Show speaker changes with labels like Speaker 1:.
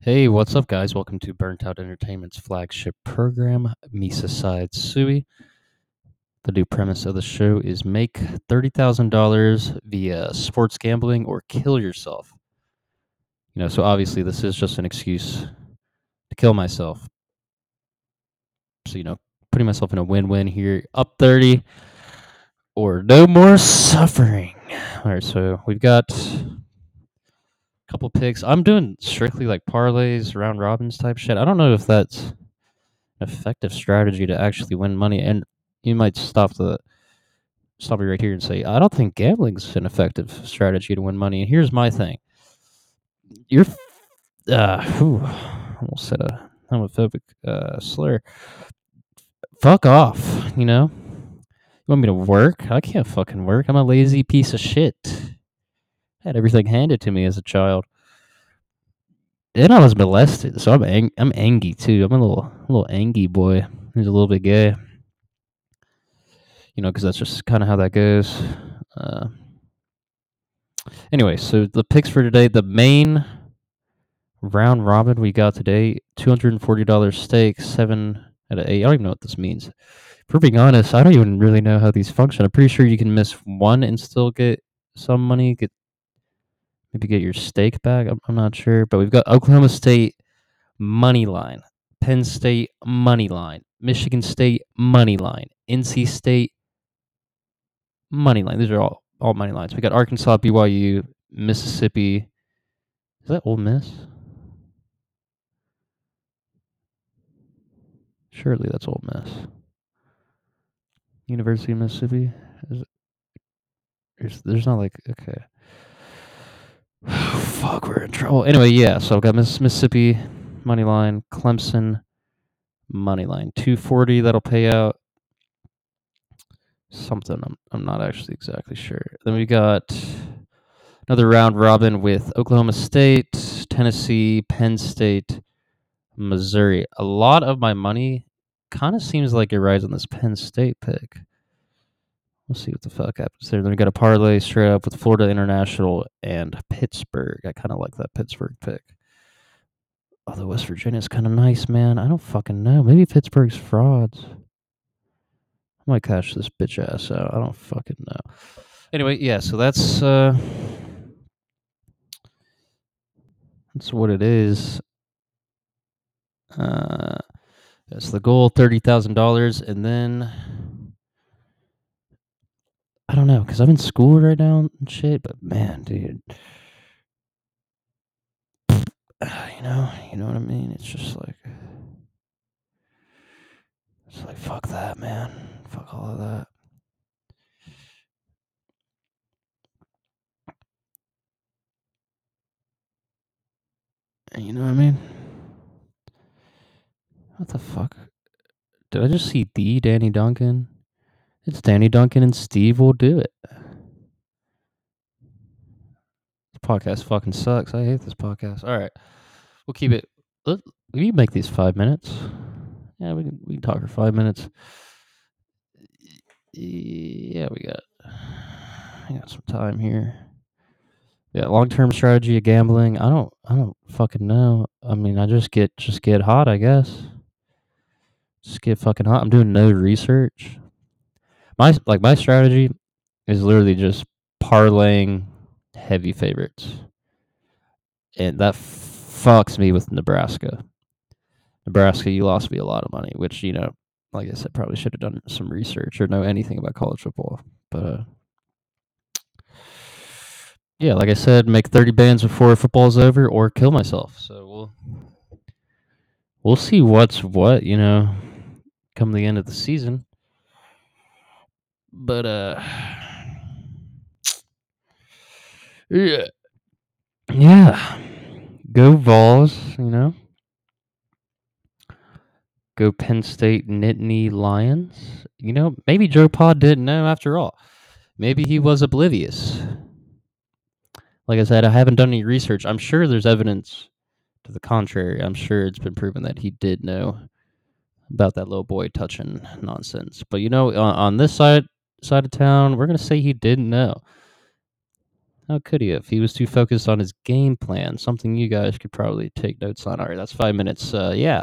Speaker 1: Hey, what's up, guys? Welcome to Burnt Out Entertainment's flagship program, Misa Side Sui. The new premise of the show is make $30,000 via sports gambling or kill yourself. You know, so obviously this is just an excuse to kill myself. So, you know, putting myself in a win win here, up 30 or no more suffering. All right, so we've got couple picks. I'm doing strictly like parlays, round robins type shit. I don't know if that's an effective strategy to actually win money. And you might stop the stop me right here and say, I don't think gambling's an effective strategy to win money. And here's my thing. You're uh whew, almost said a homophobic uh, slur. Fuck off, you know? You want me to work? I can't fucking work. I'm a lazy piece of shit had everything handed to me as a child. And I was molested, so I'm ang- I'm angy too. I'm a little little angy boy. He's a little bit gay, you know, because that's just kind of how that goes. Uh, anyway, so the picks for today, the main round robin we got today, two hundred and forty dollars stake, seven out of eight. I don't even know what this means. For being honest, I don't even really know how these function. I'm pretty sure you can miss one and still get some money, get maybe get your stake back. I'm, I'm not sure, but we've got Oklahoma State money line, Penn State money line, Michigan State money line, NC State money line. These are all all money lines. We got Arkansas, BYU, Mississippi. Is that Ole Miss? Surely that's Ole Miss. University of Mississippi. Is there's, there's not like okay. Fuck, we're in trouble. Anyway, yeah. So I've got Miss, Mississippi money line, Clemson money line, two forty. That'll pay out something. I'm I'm not actually exactly sure. Then we got another round robin with Oklahoma State, Tennessee, Penn State, Missouri. A lot of my money kind of seems like it rides on this Penn State pick. We'll see what the fuck happens there. Then we got a parlay straight up with Florida International and Pittsburgh. I kind of like that Pittsburgh pick. Although West Virginia's kind of nice, man. I don't fucking know. Maybe Pittsburgh's frauds. I might cash this bitch ass out. I don't fucking know. Anyway, yeah. So that's uh, that's what it is. Uh, that's the goal, thirty thousand dollars, and then I don't know, cause I'm in school right now and shit. But man, dude, you know, you know what I mean. It's just like, it's like fuck that, man. Fuck all of that. You know what I mean? What the fuck? Did I just see the Danny Duncan? It's Danny Duncan and Steve will do it. This podcast fucking sucks. I hate this podcast. All right, we'll keep it. Let, we make these five minutes. Yeah, we can we can talk for five minutes. Yeah, we got we got some time here. Yeah, long term strategy of gambling. I don't I don't fucking know. I mean, I just get just get hot. I guess. Just get fucking hot. I'm doing no research. My like my strategy is literally just parlaying heavy favorites, and that fucks me with Nebraska. Nebraska, you lost me a lot of money, which you know, like I said, probably should have done some research or know anything about college football. But uh, yeah, like I said, make thirty bands before football's over, or kill myself. So we'll we'll see what's what, you know, come the end of the season. But uh, yeah, yeah, go Vols, you know. Go Penn State Nittany Lions. You know, maybe Joe Pa didn't know after all. Maybe he was oblivious. Like I said, I haven't done any research. I'm sure there's evidence to the contrary. I'm sure it's been proven that he did know about that little boy touching nonsense. But you know, on, on this side side of town, we're gonna say he didn't know. How could he have? He was too focused on his game plan, something you guys could probably take notes on. All right, that's five minutes. Uh, yeah.